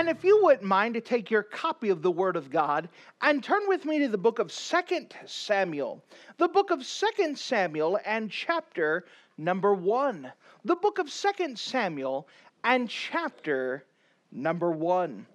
And if you wouldn't mind to take your copy of the Word of God and turn with me to the book of Second Samuel, the book of Second Samuel and chapter number 1. The book of Second Samuel and chapter number 1.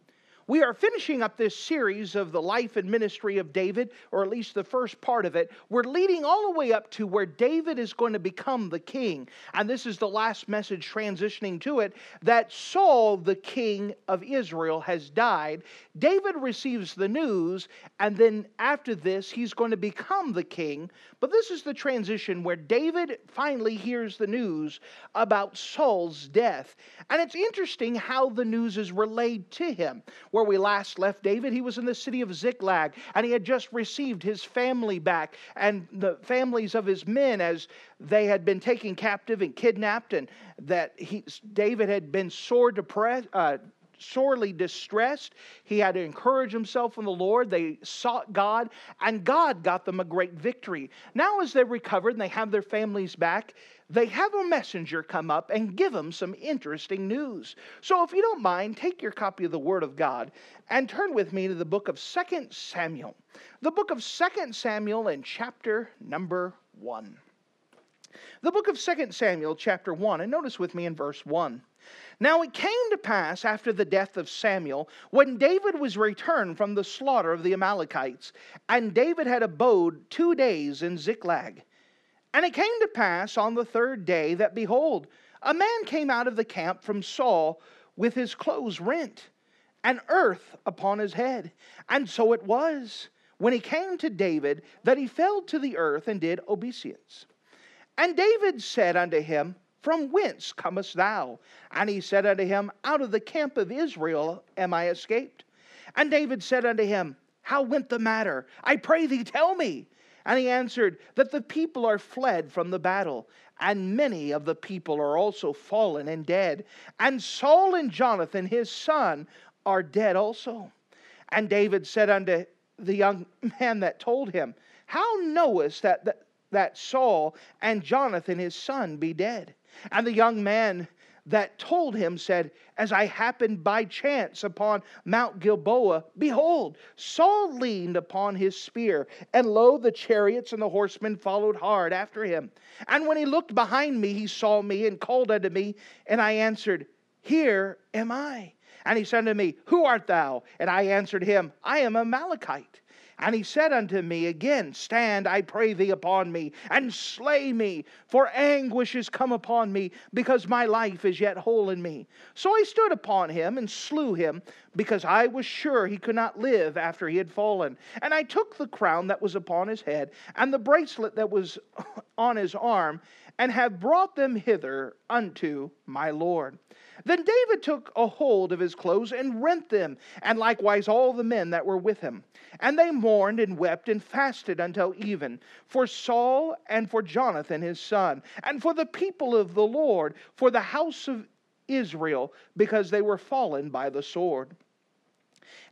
We are finishing up this series of the life and ministry of David, or at least the first part of it. We're leading all the way up to where David is going to become the king. And this is the last message transitioning to it that Saul, the king of Israel, has died. David receives the news, and then after this, he's going to become the king. But this is the transition where David finally hears the news about Saul's death. And it's interesting how the news is relayed to him where we last left David, he was in the city of Ziklag, and he had just received his family back and the families of his men as they had been taken captive and kidnapped, and that he, David had been sore depressed. Uh, sorely distressed. He had to encourage himself in the Lord. They sought God, and God got them a great victory. Now, as they recovered and they have their families back, they have a messenger come up and give them some interesting news. So, if you don't mind, take your copy of the Word of God and turn with me to the book of Second Samuel. The book of Second Samuel in chapter number 1. The book of Second Samuel, chapter 1, and notice with me in verse 1. Now it came to pass after the death of Samuel, when David was returned from the slaughter of the Amalekites, and David had abode two days in Ziklag. And it came to pass on the third day that, behold, a man came out of the camp from Saul with his clothes rent, and earth upon his head. And so it was, when he came to David, that he fell to the earth and did obeisance. And David said unto him, From whence comest thou? And he said unto him, Out of the camp of Israel am I escaped. And David said unto him, How went the matter? I pray thee, tell me. And he answered, That the people are fled from the battle, and many of the people are also fallen and dead. And Saul and Jonathan his son are dead also. And David said unto the young man that told him, How knowest that, that, that Saul and Jonathan his son be dead? And the young man that told him said, As I happened by chance upon Mount Gilboa, behold, Saul leaned upon his spear, and lo, the chariots and the horsemen followed hard after him. And when he looked behind me, he saw me and called unto me, and I answered, Here am I. And he said unto me, Who art thou? And I answered him, I am a Amalekite. And he said unto me again, Stand, I pray thee, upon me, and slay me, for anguish is come upon me, because my life is yet whole in me. So I stood upon him and slew him, because I was sure he could not live after he had fallen. And I took the crown that was upon his head, and the bracelet that was on his arm, and have brought them hither unto my Lord. Then David took a hold of his clothes and rent them, and likewise all the men that were with him. And they mourned and wept and fasted until even for Saul and for Jonathan his son, and for the people of the Lord, for the house of Israel, because they were fallen by the sword.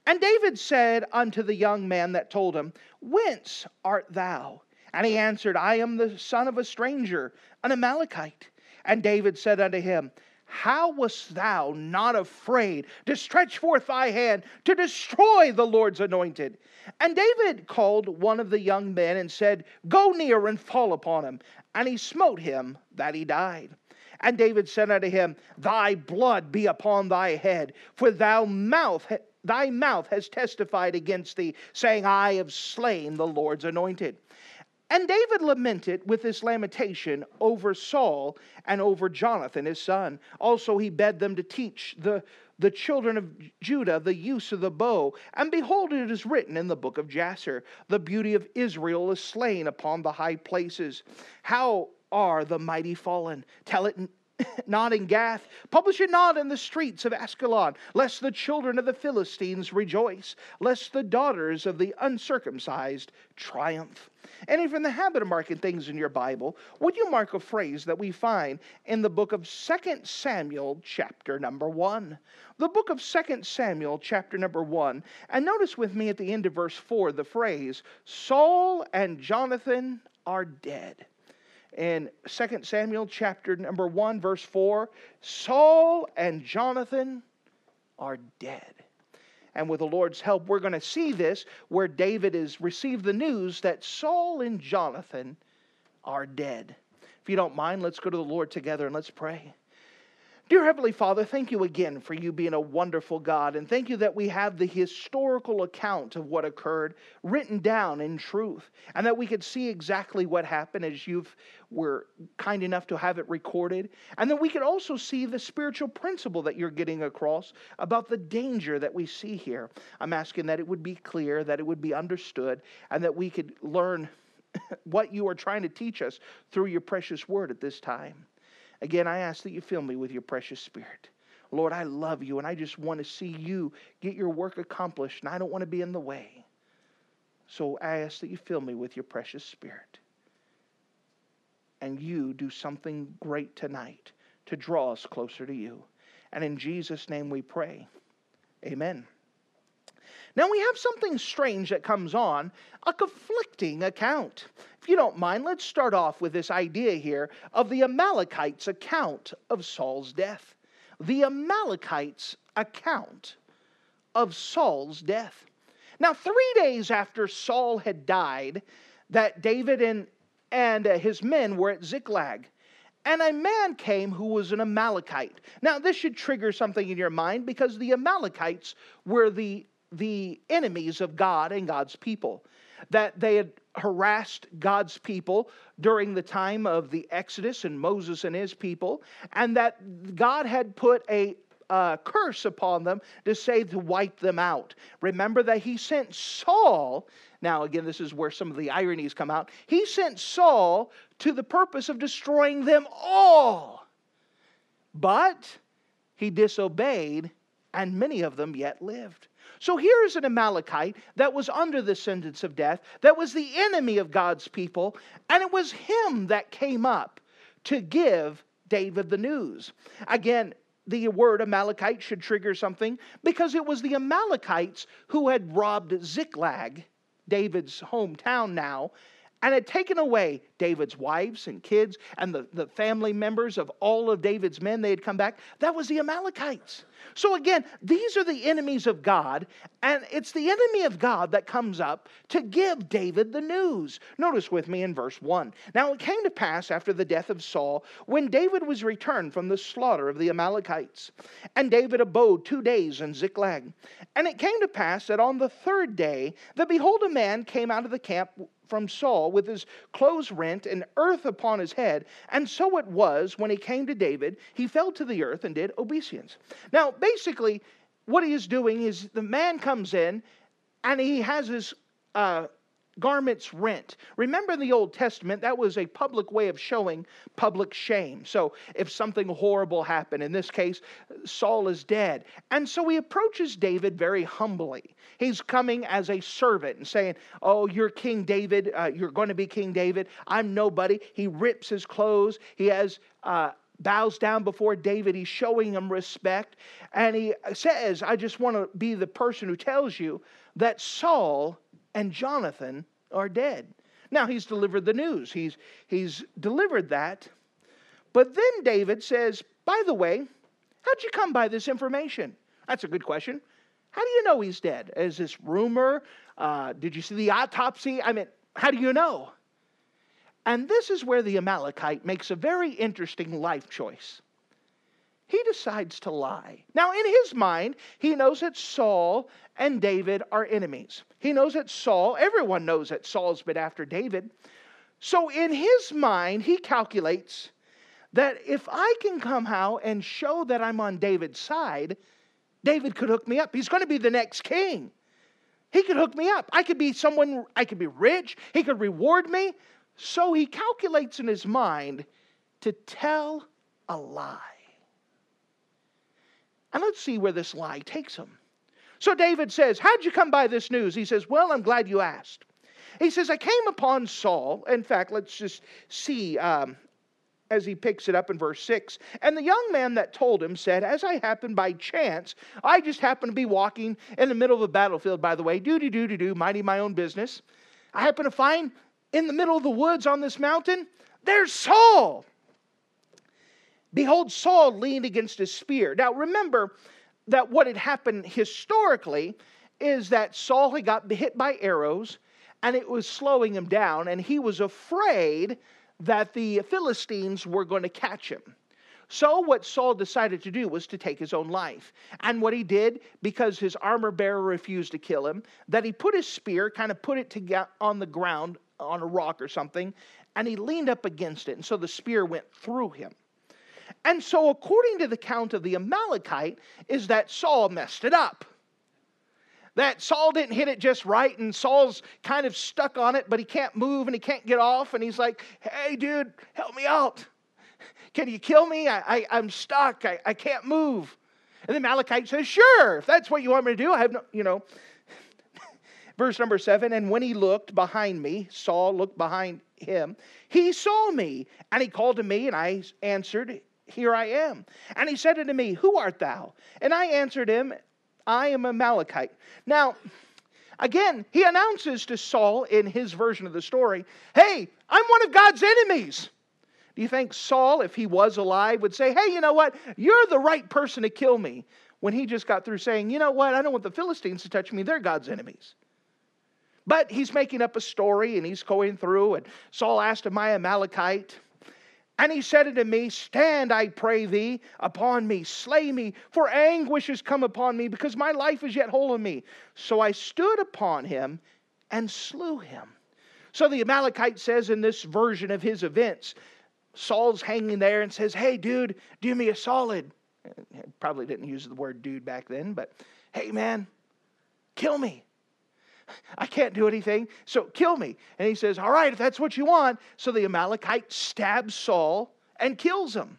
And David said unto the young man that told him, Whence art thou? And he answered, I am the son of a stranger, an Amalekite. And David said unto him, how wast thou not afraid to stretch forth thy hand to destroy the Lord's anointed? And David called one of the young men and said, Go near and fall upon him. And he smote him that he died. And David said unto him, Thy blood be upon thy head, for thou mouth thy mouth has testified against thee, saying, I have slain the Lord's anointed. And David lamented with this lamentation over Saul and over Jonathan, his son. Also, he bade them to teach the, the children of Judah the use of the bow. And behold, it is written in the book of Jasher the beauty of Israel is slain upon the high places. How are the mighty fallen? Tell it not in Gath. Publish it not in the streets of Ascalon, lest the children of the Philistines rejoice, lest the daughters of the uncircumcised triumph. And if in the habit of marking things in your Bible, would you mark a phrase that we find in the book of 2 Samuel, chapter number 1? The book of 2 Samuel, chapter number 1. And notice with me at the end of verse 4 the phrase, Saul and Jonathan are dead in 2 Samuel chapter number 1, verse 4 Saul and Jonathan are dead. And with the Lord's help, we're going to see this where David has received the news that Saul and Jonathan are dead. If you don't mind, let's go to the Lord together and let's pray. Dear Heavenly Father, thank you again for you being a wonderful God, and thank you that we have the historical account of what occurred written down in truth, and that we could see exactly what happened as you were kind enough to have it recorded, and that we could also see the spiritual principle that you're getting across about the danger that we see here. I'm asking that it would be clear, that it would be understood, and that we could learn what you are trying to teach us through your precious word at this time. Again, I ask that you fill me with your precious spirit. Lord, I love you and I just want to see you get your work accomplished and I don't want to be in the way. So I ask that you fill me with your precious spirit. And you do something great tonight to draw us closer to you. And in Jesus' name we pray. Amen. Now we have something strange that comes on a conflicting account. If you don't mind, let's start off with this idea here of the Amalekites' account of Saul's death. The Amalekites' account of Saul's death. Now, three days after Saul had died, that David and, and uh, his men were at Ziklag. And a man came who was an Amalekite. Now, this should trigger something in your mind because the Amalekites were the the enemies of God and God's people. That they had harassed God's people during the time of the Exodus and Moses and his people, and that God had put a uh, curse upon them to say to wipe them out. Remember that he sent Saul. Now, again, this is where some of the ironies come out. He sent Saul to the purpose of destroying them all. But he disobeyed, and many of them yet lived. So here is an Amalekite that was under the sentence of death, that was the enemy of God's people, and it was him that came up to give David the news. Again, the word Amalekite should trigger something because it was the Amalekites who had robbed Ziklag, David's hometown now, and had taken away David's wives and kids and the, the family members of all of David's men. They had come back. That was the Amalekites. So again, these are the enemies of God, and it's the enemy of God that comes up to give David the news. Notice with me in verse 1. Now it came to pass after the death of Saul, when David was returned from the slaughter of the Amalekites, and David abode two days in Ziklag. And it came to pass that on the third day, that behold, a man came out of the camp from Saul with his clothes rent and earth upon his head. And so it was when he came to David, he fell to the earth and did obeisance. Now, basically, what he is doing is the man comes in and he has his uh, garments rent. Remember in the Old Testament, that was a public way of showing public shame. So if something horrible happened, in this case, Saul is dead. And so he approaches David very humbly. He's coming as a servant and saying, Oh, you're King David. Uh, you're going to be King David. I'm nobody. He rips his clothes. He has. Uh, bows down before David. He's showing him respect. And he says, I just want to be the person who tells you that Saul and Jonathan are dead. Now he's delivered the news. He's he's delivered that. But then David says, "By the way, how'd you come by this information?" That's a good question. How do you know he's dead? Is this rumor? Uh, did you see the autopsy? I mean, how do you know? And this is where the Amalekite makes a very interesting life choice he decides to lie. Now, in his mind, he knows that Saul and David are enemies. He knows that Saul, everyone knows that Saul's been after David. So, in his mind, he calculates that if I can somehow and show that I'm on David's side, David could hook me up. He's going to be the next king. He could hook me up. I could be someone, I could be rich. He could reward me. So he calculates in his mind to tell a lie. And let's see where this lie takes him. So David says, How'd you come by this news? He says, Well, I'm glad you asked. He says, I came upon Saul. In fact, let's just see um, as he picks it up in verse 6. And the young man that told him said, As I happened by chance, I just happened to be walking in the middle of a battlefield, by the way, doo doo doo doo doo, minding my own business. I happened to find in the middle of the woods on this mountain, there's Saul. Behold, Saul leaned against his spear. Now remember that what had happened historically is that Saul had got hit by arrows and it was slowing him down, and he was afraid that the Philistines were going to catch him. So, what Saul decided to do was to take his own life. And what he did, because his armor bearer refused to kill him, that he put his spear, kind of put it to on the ground on a rock or something, and he leaned up against it. And so the spear went through him. And so, according to the count of the Amalekite, is that Saul messed it up that Saul didn't hit it just right, and Saul's kind of stuck on it, but he can't move and he can't get off. And he's like, Hey, dude, help me out. Can you kill me? I, I, am stuck. I, I can't move. And the Amalekite says, Sure, if that's what you want me to do, I have no, you know. Verse number seven, and when he looked behind me, Saul looked behind him, he saw me, and he called to me, and I answered, Here I am. And he said unto me, Who art thou? And I answered him, I am a Amalekite. Now, again, he announces to Saul in his version of the story, Hey, I'm one of God's enemies. Do you think Saul, if he was alive, would say, Hey, you know what? You're the right person to kill me? When he just got through saying, You know what? I don't want the Philistines to touch me. They're God's enemies. But he's making up a story and he's going through, and Saul asked, Am I Amalekite? And he said unto me, Stand, I pray thee, upon me, slay me, for anguish is come upon me, because my life is yet whole in me. So I stood upon him and slew him. So the Amalekite says in this version of his events, Saul's hanging there and says, Hey, dude, do me a solid. Probably didn't use the word dude back then, but hey, man, kill me. I can't do anything, so kill me. And he says, All right, if that's what you want. So the Amalekite stabs Saul and kills him.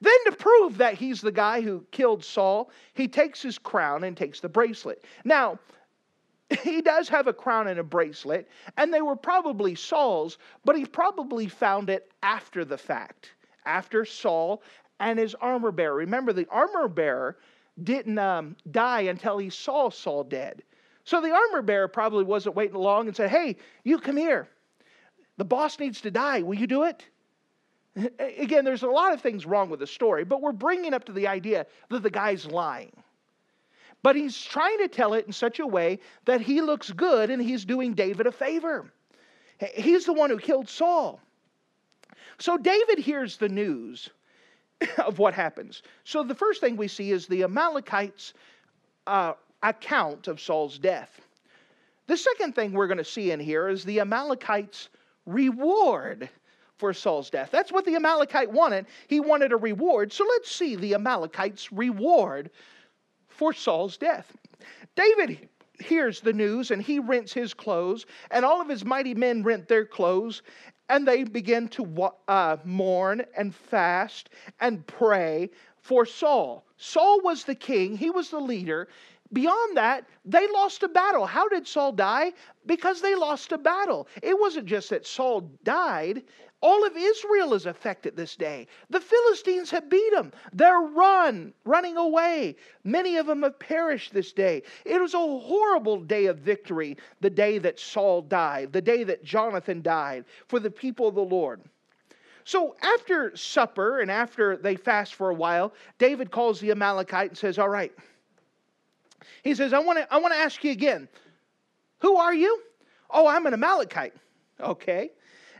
Then, to prove that he's the guy who killed Saul, he takes his crown and takes the bracelet. Now, he does have a crown and a bracelet, and they were probably Saul's, but he probably found it after the fact, after Saul and his armor bearer. Remember, the armor bearer didn't um, die until he saw Saul dead. So the armor bearer probably wasn't waiting long and said, Hey, you come here. The boss needs to die. Will you do it? Again, there's a lot of things wrong with the story, but we're bringing up to the idea that the guy's lying. But he's trying to tell it in such a way that he looks good and he's doing David a favor. He's the one who killed Saul. So David hears the news of what happens. So the first thing we see is the Amalekites uh, account of Saul's death. The second thing we're going to see in here is the Amalekites' reward for Saul's death. That's what the Amalekite wanted. He wanted a reward. So let's see the Amalekites' reward for Saul's death. David hears the news and he rents his clothes, and all of his mighty men rent their clothes, and they begin to uh, mourn and fast and pray for Saul. Saul was the king, he was the leader, Beyond that, they lost a battle. How did Saul die? Because they lost a battle. It wasn't just that Saul died. All of Israel is affected this day. The Philistines have beat them. They're run, running away. Many of them have perished this day. It was a horrible day of victory, the day that Saul died, the day that Jonathan died for the people of the Lord. So after supper and after they fast for a while, David calls the Amalekite and says, All right, he says, I want to I want to ask you again. Who are you? Oh, I'm an Amalekite. Okay.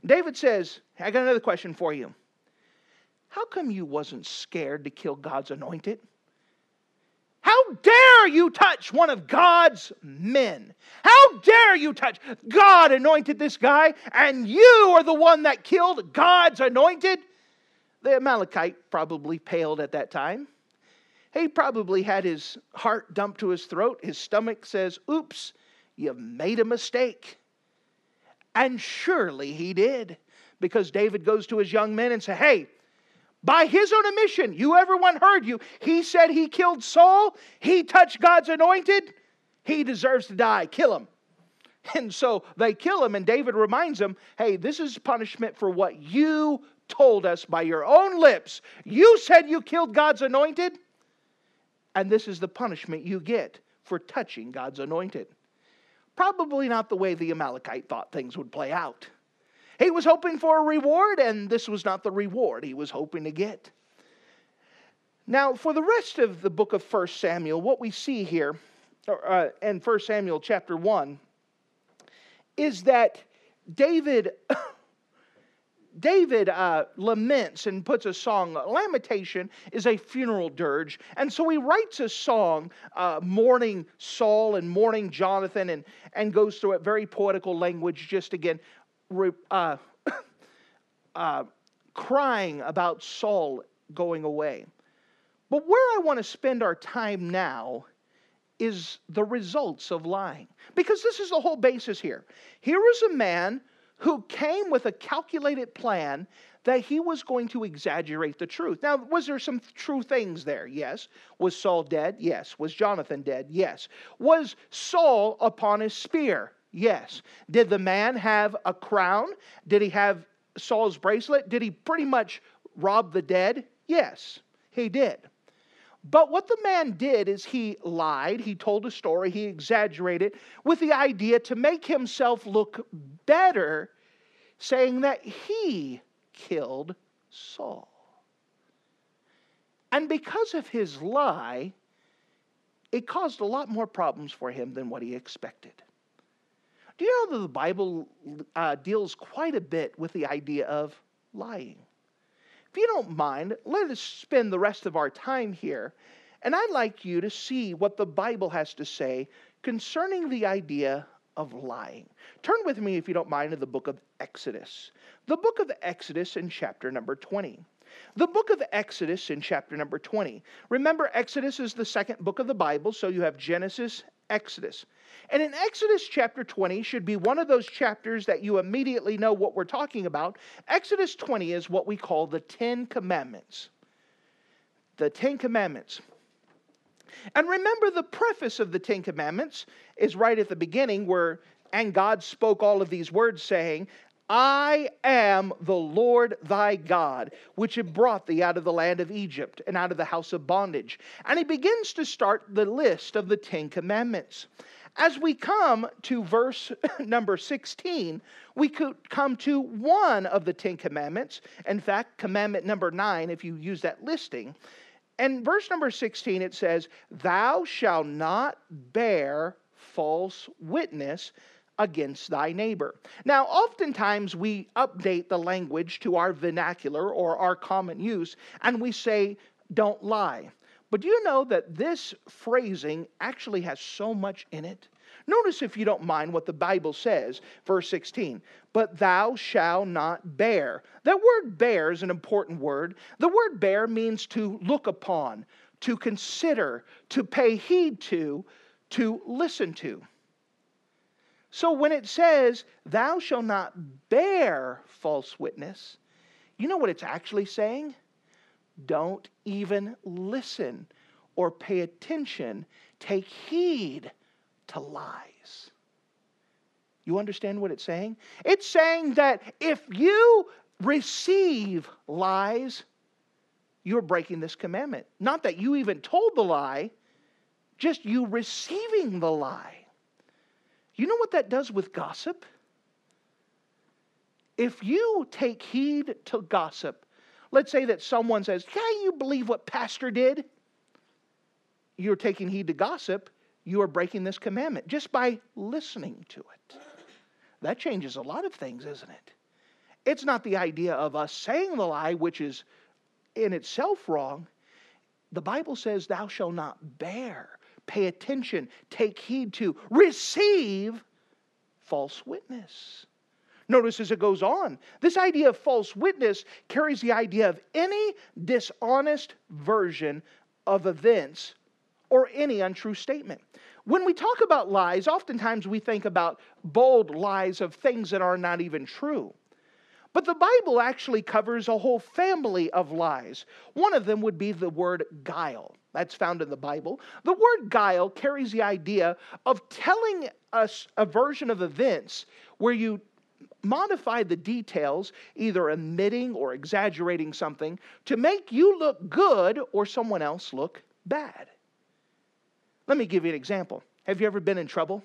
David says, I got another question for you. How come you wasn't scared to kill God's anointed? How dare you touch one of God's men? How dare you touch? God anointed this guy, and you are the one that killed God's anointed? The Amalekite probably paled at that time. He probably had his heart dumped to his throat. His stomach says, Oops, you've made a mistake. And surely he did, because David goes to his young men and says, Hey, by his own admission, you everyone heard you. He said he killed Saul. He touched God's anointed. He deserves to die. Kill him. And so they kill him, and David reminds them, hey, this is punishment for what you told us by your own lips. You said you killed God's anointed, and this is the punishment you get for touching God's anointed. Probably not the way the Amalekite thought things would play out. He was hoping for a reward, and this was not the reward he was hoping to get. Now, for the rest of the book of 1 Samuel, what we see here uh, in 1 Samuel chapter 1 is that David. David uh, laments and puts a song. Lamentation is a funeral dirge. And so he writes a song uh, mourning Saul and mourning Jonathan and, and goes through it, very poetical language, just again uh, uh, crying about Saul going away. But where I want to spend our time now is the results of lying. Because this is the whole basis here. Here is a man who came with a calculated plan that he was going to exaggerate the truth. Now, was there some true things there? Yes. Was Saul dead? Yes. Was Jonathan dead? Yes. Was Saul upon his spear? Yes. Did the man have a crown? Did he have Saul's bracelet? Did he pretty much rob the dead? Yes, he did. But what the man did is he lied, he told a story, he exaggerated with the idea to make himself look better, saying that he killed Saul. And because of his lie, it caused a lot more problems for him than what he expected. Do you know that the Bible uh, deals quite a bit with the idea of lying? If you don't mind, let us spend the rest of our time here, and I'd like you to see what the Bible has to say concerning the idea of lying. Turn with me, if you don't mind, to the book of Exodus. The book of Exodus in chapter number 20. The book of Exodus in chapter number 20. Remember, Exodus is the second book of the Bible, so you have Genesis, Exodus. And in Exodus chapter 20 should be one of those chapters that you immediately know what we're talking about. Exodus 20 is what we call the Ten Commandments. The Ten Commandments. And remember, the preface of the Ten Commandments is right at the beginning where, and God spoke all of these words, saying, I am the Lord thy God, which have brought thee out of the land of Egypt and out of the house of bondage. And he begins to start the list of the Ten Commandments. As we come to verse number 16, we could come to one of the Ten Commandments. In fact, commandment number nine, if you use that listing. And verse number 16, it says, Thou shalt not bear false witness against thy neighbor. Now, oftentimes we update the language to our vernacular or our common use, and we say, Don't lie. But do you know that this phrasing actually has so much in it? Notice, if you don't mind, what the Bible says, verse 16. But thou shalt not bear. That word bear is an important word. The word bear means to look upon, to consider, to pay heed to, to listen to. So when it says, thou shalt not bear false witness, you know what it's actually saying? Don't even listen or pay attention, take heed to lies. You understand what it's saying? It's saying that if you receive lies, you're breaking this commandment. Not that you even told the lie, just you receiving the lie. You know what that does with gossip? If you take heed to gossip, Let's say that someone says, Can you believe what Pastor did? You're taking heed to gossip. You are breaking this commandment just by listening to it. That changes a lot of things, isn't it? It's not the idea of us saying the lie, which is in itself wrong. The Bible says, Thou shalt not bear, pay attention, take heed to, receive false witness. Notice as it goes on, this idea of false witness carries the idea of any dishonest version of events or any untrue statement. When we talk about lies, oftentimes we think about bold lies of things that are not even true. But the Bible actually covers a whole family of lies. One of them would be the word guile. That's found in the Bible. The word guile carries the idea of telling us a version of events where you modify the details, either omitting or exaggerating something, to make you look good or someone else look bad. Let me give you an example. Have you ever been in trouble?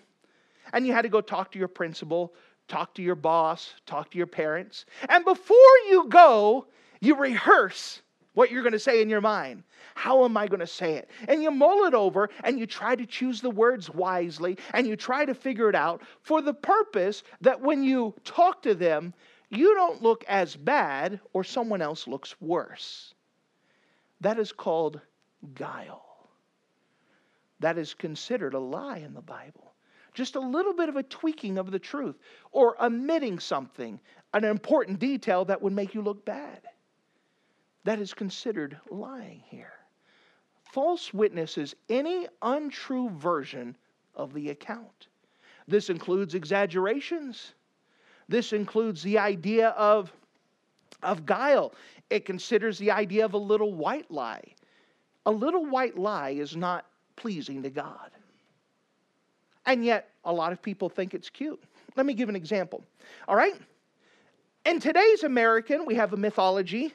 And you had to go talk to your principal talk to your boss, talk to your parents. And before you go, you rehearse what you're going to say in your mind. How am I going to say it? And you mull it over and you try to choose the words wisely and you try to figure it out for the purpose that when you talk to them, you don't look as bad or someone else looks worse. That is called guile. That is considered a lie in the Bible just a little bit of a tweaking of the truth or omitting something, an important detail that would make you look bad. That is considered lying here. False witness is any untrue version of the account. This includes exaggerations. This includes the idea of, of guile. It considers the idea of a little white lie. A little white lie is not pleasing to God. And yet, a lot of people think it's cute. Let me give an example. All right? In today's American, we have a mythology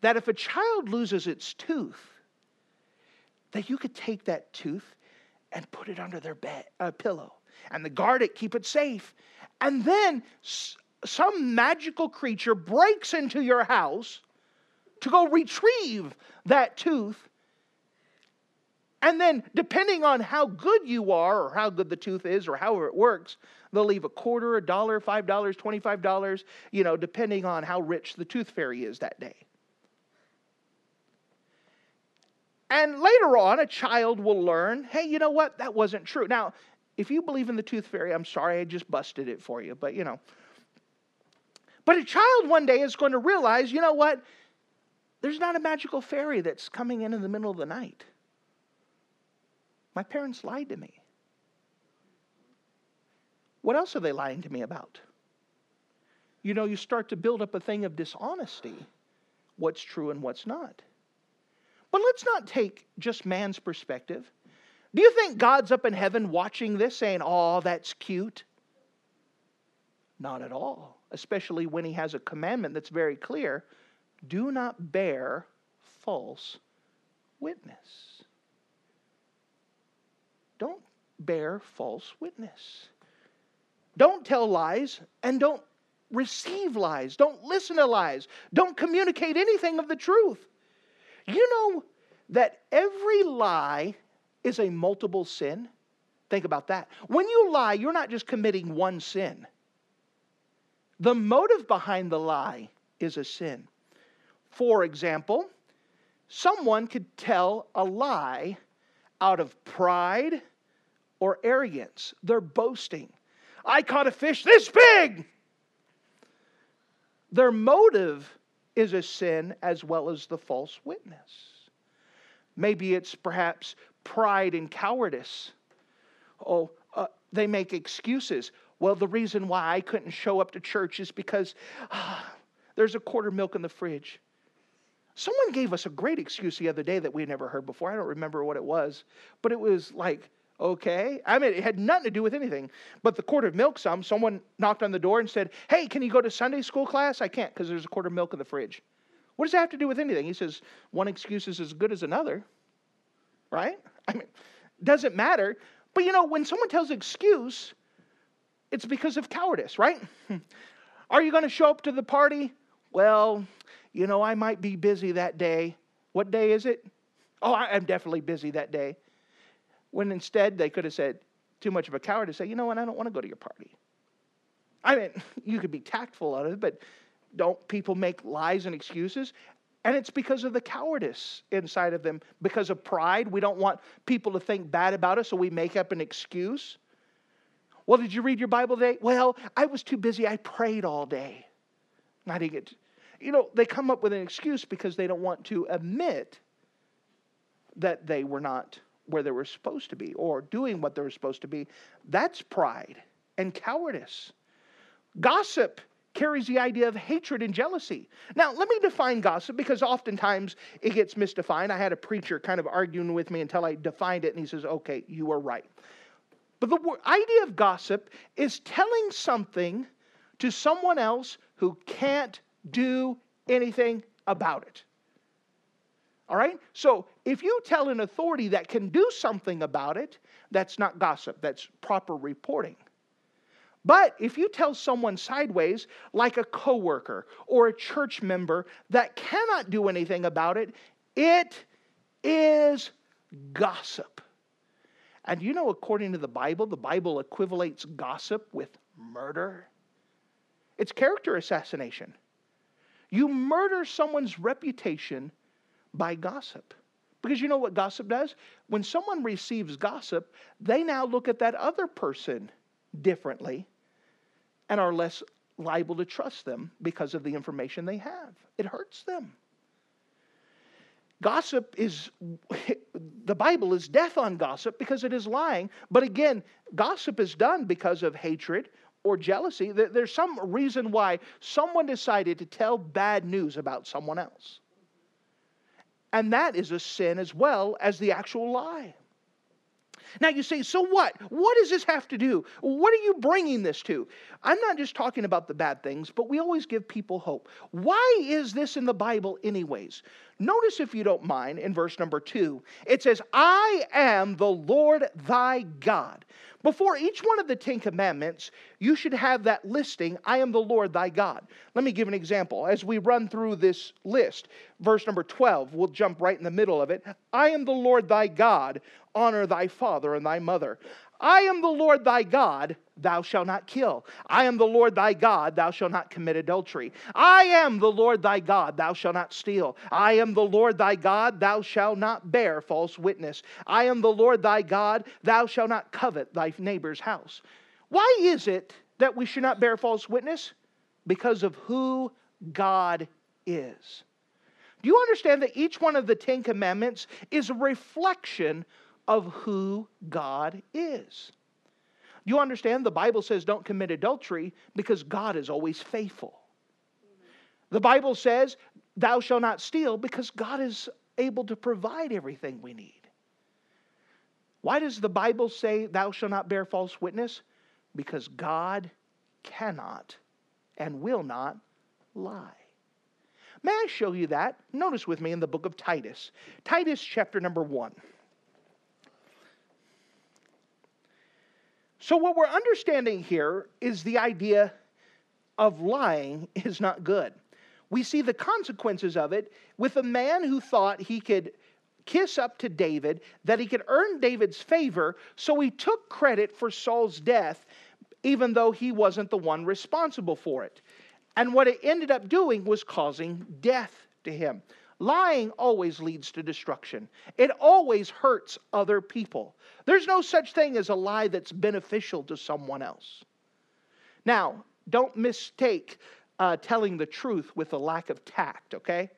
that if a child loses its tooth, that you could take that tooth and put it under their bed, uh, pillow and the guard it, keep it safe. And then some magical creature breaks into your house to go retrieve that tooth and then, depending on how good you are, or how good the tooth is, or however it works, they'll leave a quarter, a dollar, five dollars, twenty-five dollars, you know, depending on how rich the tooth fairy is that day. And later on, a child will learn hey, you know what? That wasn't true. Now, if you believe in the tooth fairy, I'm sorry I just busted it for you, but you know. But a child one day is going to realize, you know what? There's not a magical fairy that's coming in in the middle of the night. My parents lied to me. What else are they lying to me about? You know, you start to build up a thing of dishonesty what's true and what's not. But let's not take just man's perspective. Do you think God's up in heaven watching this saying, oh, that's cute? Not at all, especially when he has a commandment that's very clear do not bear false witness. Don't bear false witness. Don't tell lies and don't receive lies. Don't listen to lies. Don't communicate anything of the truth. You know that every lie is a multiple sin? Think about that. When you lie, you're not just committing one sin. The motive behind the lie is a sin. For example, someone could tell a lie out of pride or arrogance. They're boasting. I caught a fish this big. Their motive is a sin as well as the false witness. Maybe it's perhaps pride and cowardice. Oh, uh, they make excuses. Well, the reason why I couldn't show up to church is because ah, there's a quarter milk in the fridge. Someone gave us a great excuse the other day that we had never heard before. I don't remember what it was, but it was like, okay. I mean, it had nothing to do with anything. But the quart of milk, some, someone knocked on the door and said, Hey, can you go to Sunday school class? I can't because there's a quart of milk in the fridge. What does that have to do with anything? He says, One excuse is as good as another, right? I mean, doesn't matter. But you know, when someone tells excuse, it's because of cowardice, right? Are you going to show up to the party? Well, you know, I might be busy that day. What day is it? Oh, I'm definitely busy that day. When instead they could have said, too much of a coward to say, you know what, I don't want to go to your party. I mean, you could be tactful on it, but don't people make lies and excuses? And it's because of the cowardice inside of them, because of pride. We don't want people to think bad about us, so we make up an excuse. Well, did you read your Bible today? Well, I was too busy. I prayed all day. I didn't get, you know, they come up with an excuse because they don't want to admit that they were not where they were supposed to be or doing what they were supposed to be. That's pride and cowardice. Gossip carries the idea of hatred and jealousy. Now, let me define gossip because oftentimes it gets misdefined. I had a preacher kind of arguing with me until I defined it, and he says, Okay, you are right. But the idea of gossip is telling something to someone else who can't do anything about it. All right? So if you tell an authority that can do something about it, that's not gossip, that's proper reporting. But if you tell someone sideways, like a coworker or a church member that cannot do anything about it, it is gossip. And you know, according to the Bible, the Bible equivalates gossip with murder. It's character assassination. You murder someone's reputation by gossip. Because you know what gossip does? When someone receives gossip, they now look at that other person differently and are less liable to trust them because of the information they have. It hurts them. Gossip is, the Bible is death on gossip because it is lying. But again, gossip is done because of hatred or jealousy. There's some reason why someone decided to tell bad news about someone else. And that is a sin as well as the actual lie. Now you say, so what? What does this have to do? What are you bringing this to? I'm not just talking about the bad things, but we always give people hope. Why is this in the Bible, anyways? Notice, if you don't mind, in verse number two, it says, I am the Lord thy God. Before each one of the Ten Commandments, you should have that listing, I am the Lord thy God. Let me give an example. As we run through this list, verse number 12, we'll jump right in the middle of it. I am the Lord thy God, honor thy father and thy mother. I am the Lord thy God, thou shalt not kill. I am the Lord thy God, thou shalt not commit adultery. I am the Lord thy God, thou shalt not steal. I am the Lord thy God, thou shalt not bear false witness. I am the Lord thy God, thou shalt not covet thy neighbor's house. Why is it that we should not bear false witness? Because of who God is. Do you understand that each one of the Ten Commandments is a reflection of who God is. You understand the Bible says don't commit adultery because God is always faithful. The Bible says thou shalt not steal because God is able to provide everything we need. Why does the Bible say thou shalt not bear false witness? Because God cannot and will not lie. May I show you that? Notice with me in the book of Titus. Titus chapter number 1. So, what we're understanding here is the idea of lying is not good. We see the consequences of it with a man who thought he could kiss up to David, that he could earn David's favor, so he took credit for Saul's death, even though he wasn't the one responsible for it. And what it ended up doing was causing death to him. Lying always leads to destruction, it always hurts other people. There's no such thing as a lie that's beneficial to someone else. Now, don't mistake uh, telling the truth with a lack of tact, okay?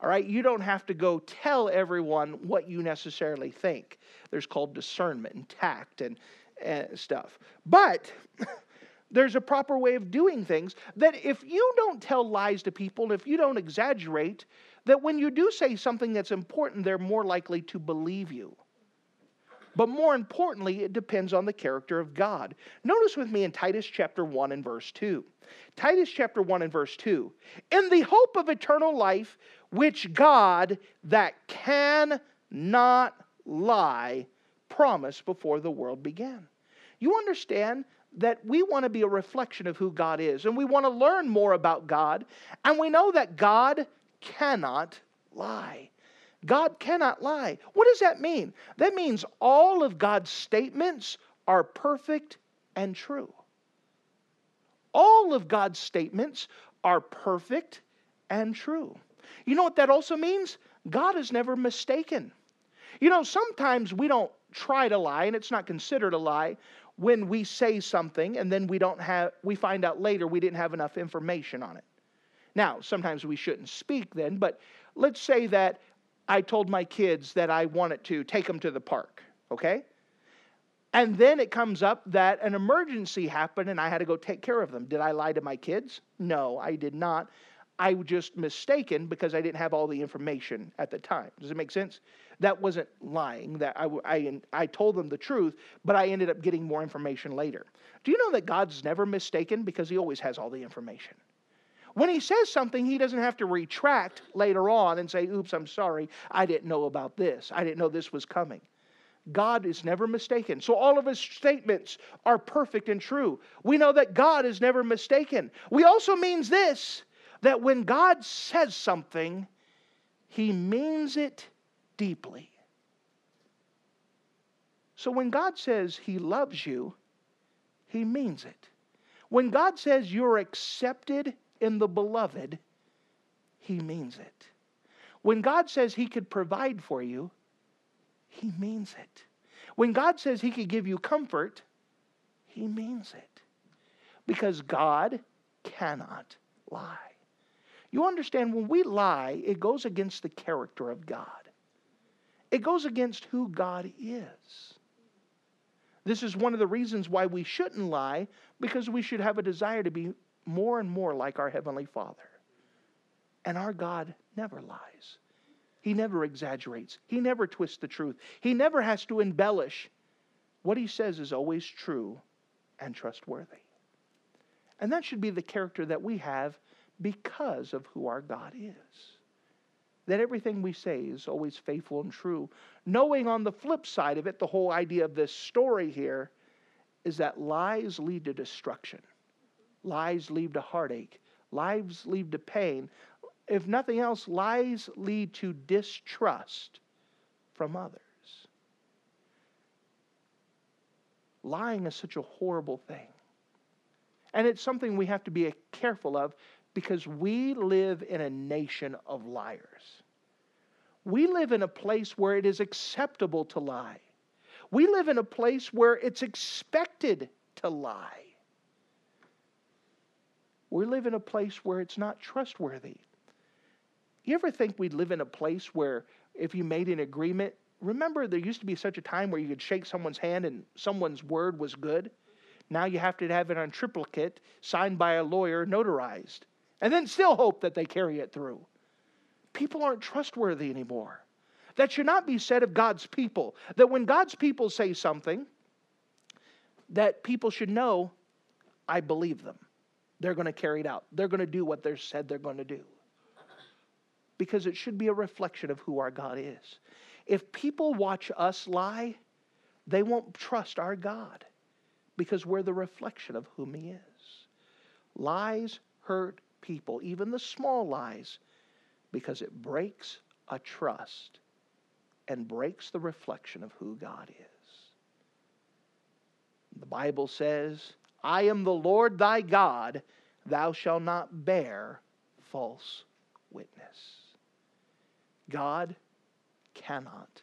All right, you don't have to go tell everyone what you necessarily think. There's called discernment and tact and, and stuff. But there's a proper way of doing things that if you don't tell lies to people, if you don't exaggerate, that when you do say something that's important, they're more likely to believe you. But more importantly, it depends on the character of God. Notice with me in Titus chapter 1 and verse 2. Titus chapter 1 and verse 2. In the hope of eternal life, which God that cannot lie promised before the world began. You understand that we want to be a reflection of who God is, and we want to learn more about God, and we know that God cannot lie. God cannot lie. What does that mean? That means all of God's statements are perfect and true. All of God's statements are perfect and true. You know what that also means? God is never mistaken. You know, sometimes we don't try to lie, and it's not considered a lie when we say something and then we don't have we find out later we didn't have enough information on it. Now, sometimes we shouldn't speak then, but let's say that I told my kids that I wanted to take them to the park, okay? And then it comes up that an emergency happened and I had to go take care of them. Did I lie to my kids? No, I did not. I was just mistaken because I didn't have all the information at the time. Does it make sense? That wasn't lying. That I, I, I told them the truth, but I ended up getting more information later. Do you know that God's never mistaken because He always has all the information? When He says something, He doesn't have to retract later on and say, Oops, I'm sorry. I didn't know about this. I didn't know this was coming. God is never mistaken. So all of his statements are perfect and true. We know that God is never mistaken. We also means this that when God says something, he means it deeply. So when God says he loves you, he means it. When God says you're accepted in the beloved, he means it. When God says he could provide for you, he means it. When God says He could give you comfort, He means it. Because God cannot lie. You understand, when we lie, it goes against the character of God, it goes against who God is. This is one of the reasons why we shouldn't lie, because we should have a desire to be more and more like our Heavenly Father. And our God never lies. He never exaggerates. He never twists the truth. He never has to embellish. What he says is always true and trustworthy. And that should be the character that we have because of who our God is. That everything we say is always faithful and true. Knowing on the flip side of it, the whole idea of this story here is that lies lead to destruction, lies lead to heartache, lies lead to pain, if nothing else, lies lead to distrust from others. Lying is such a horrible thing. And it's something we have to be careful of because we live in a nation of liars. We live in a place where it is acceptable to lie. We live in a place where it's expected to lie. We live in a place where it's not trustworthy you ever think we'd live in a place where if you made an agreement, remember there used to be such a time where you could shake someone's hand and someone's word was good? Now you have to have it on triplicate, signed by a lawyer, notarized, and then still hope that they carry it through. People aren't trustworthy anymore. That should not be said of God's people. That when God's people say something, that people should know, I believe them. They're going to carry it out. They're going to do what they're said they're going to do because it should be a reflection of who our God is. If people watch us lie, they won't trust our God because we're the reflection of whom He is. Lies hurt people, even the small lies, because it breaks a trust and breaks the reflection of who God is. The Bible says, I am the Lord thy God, thou shalt not bear false witness. God cannot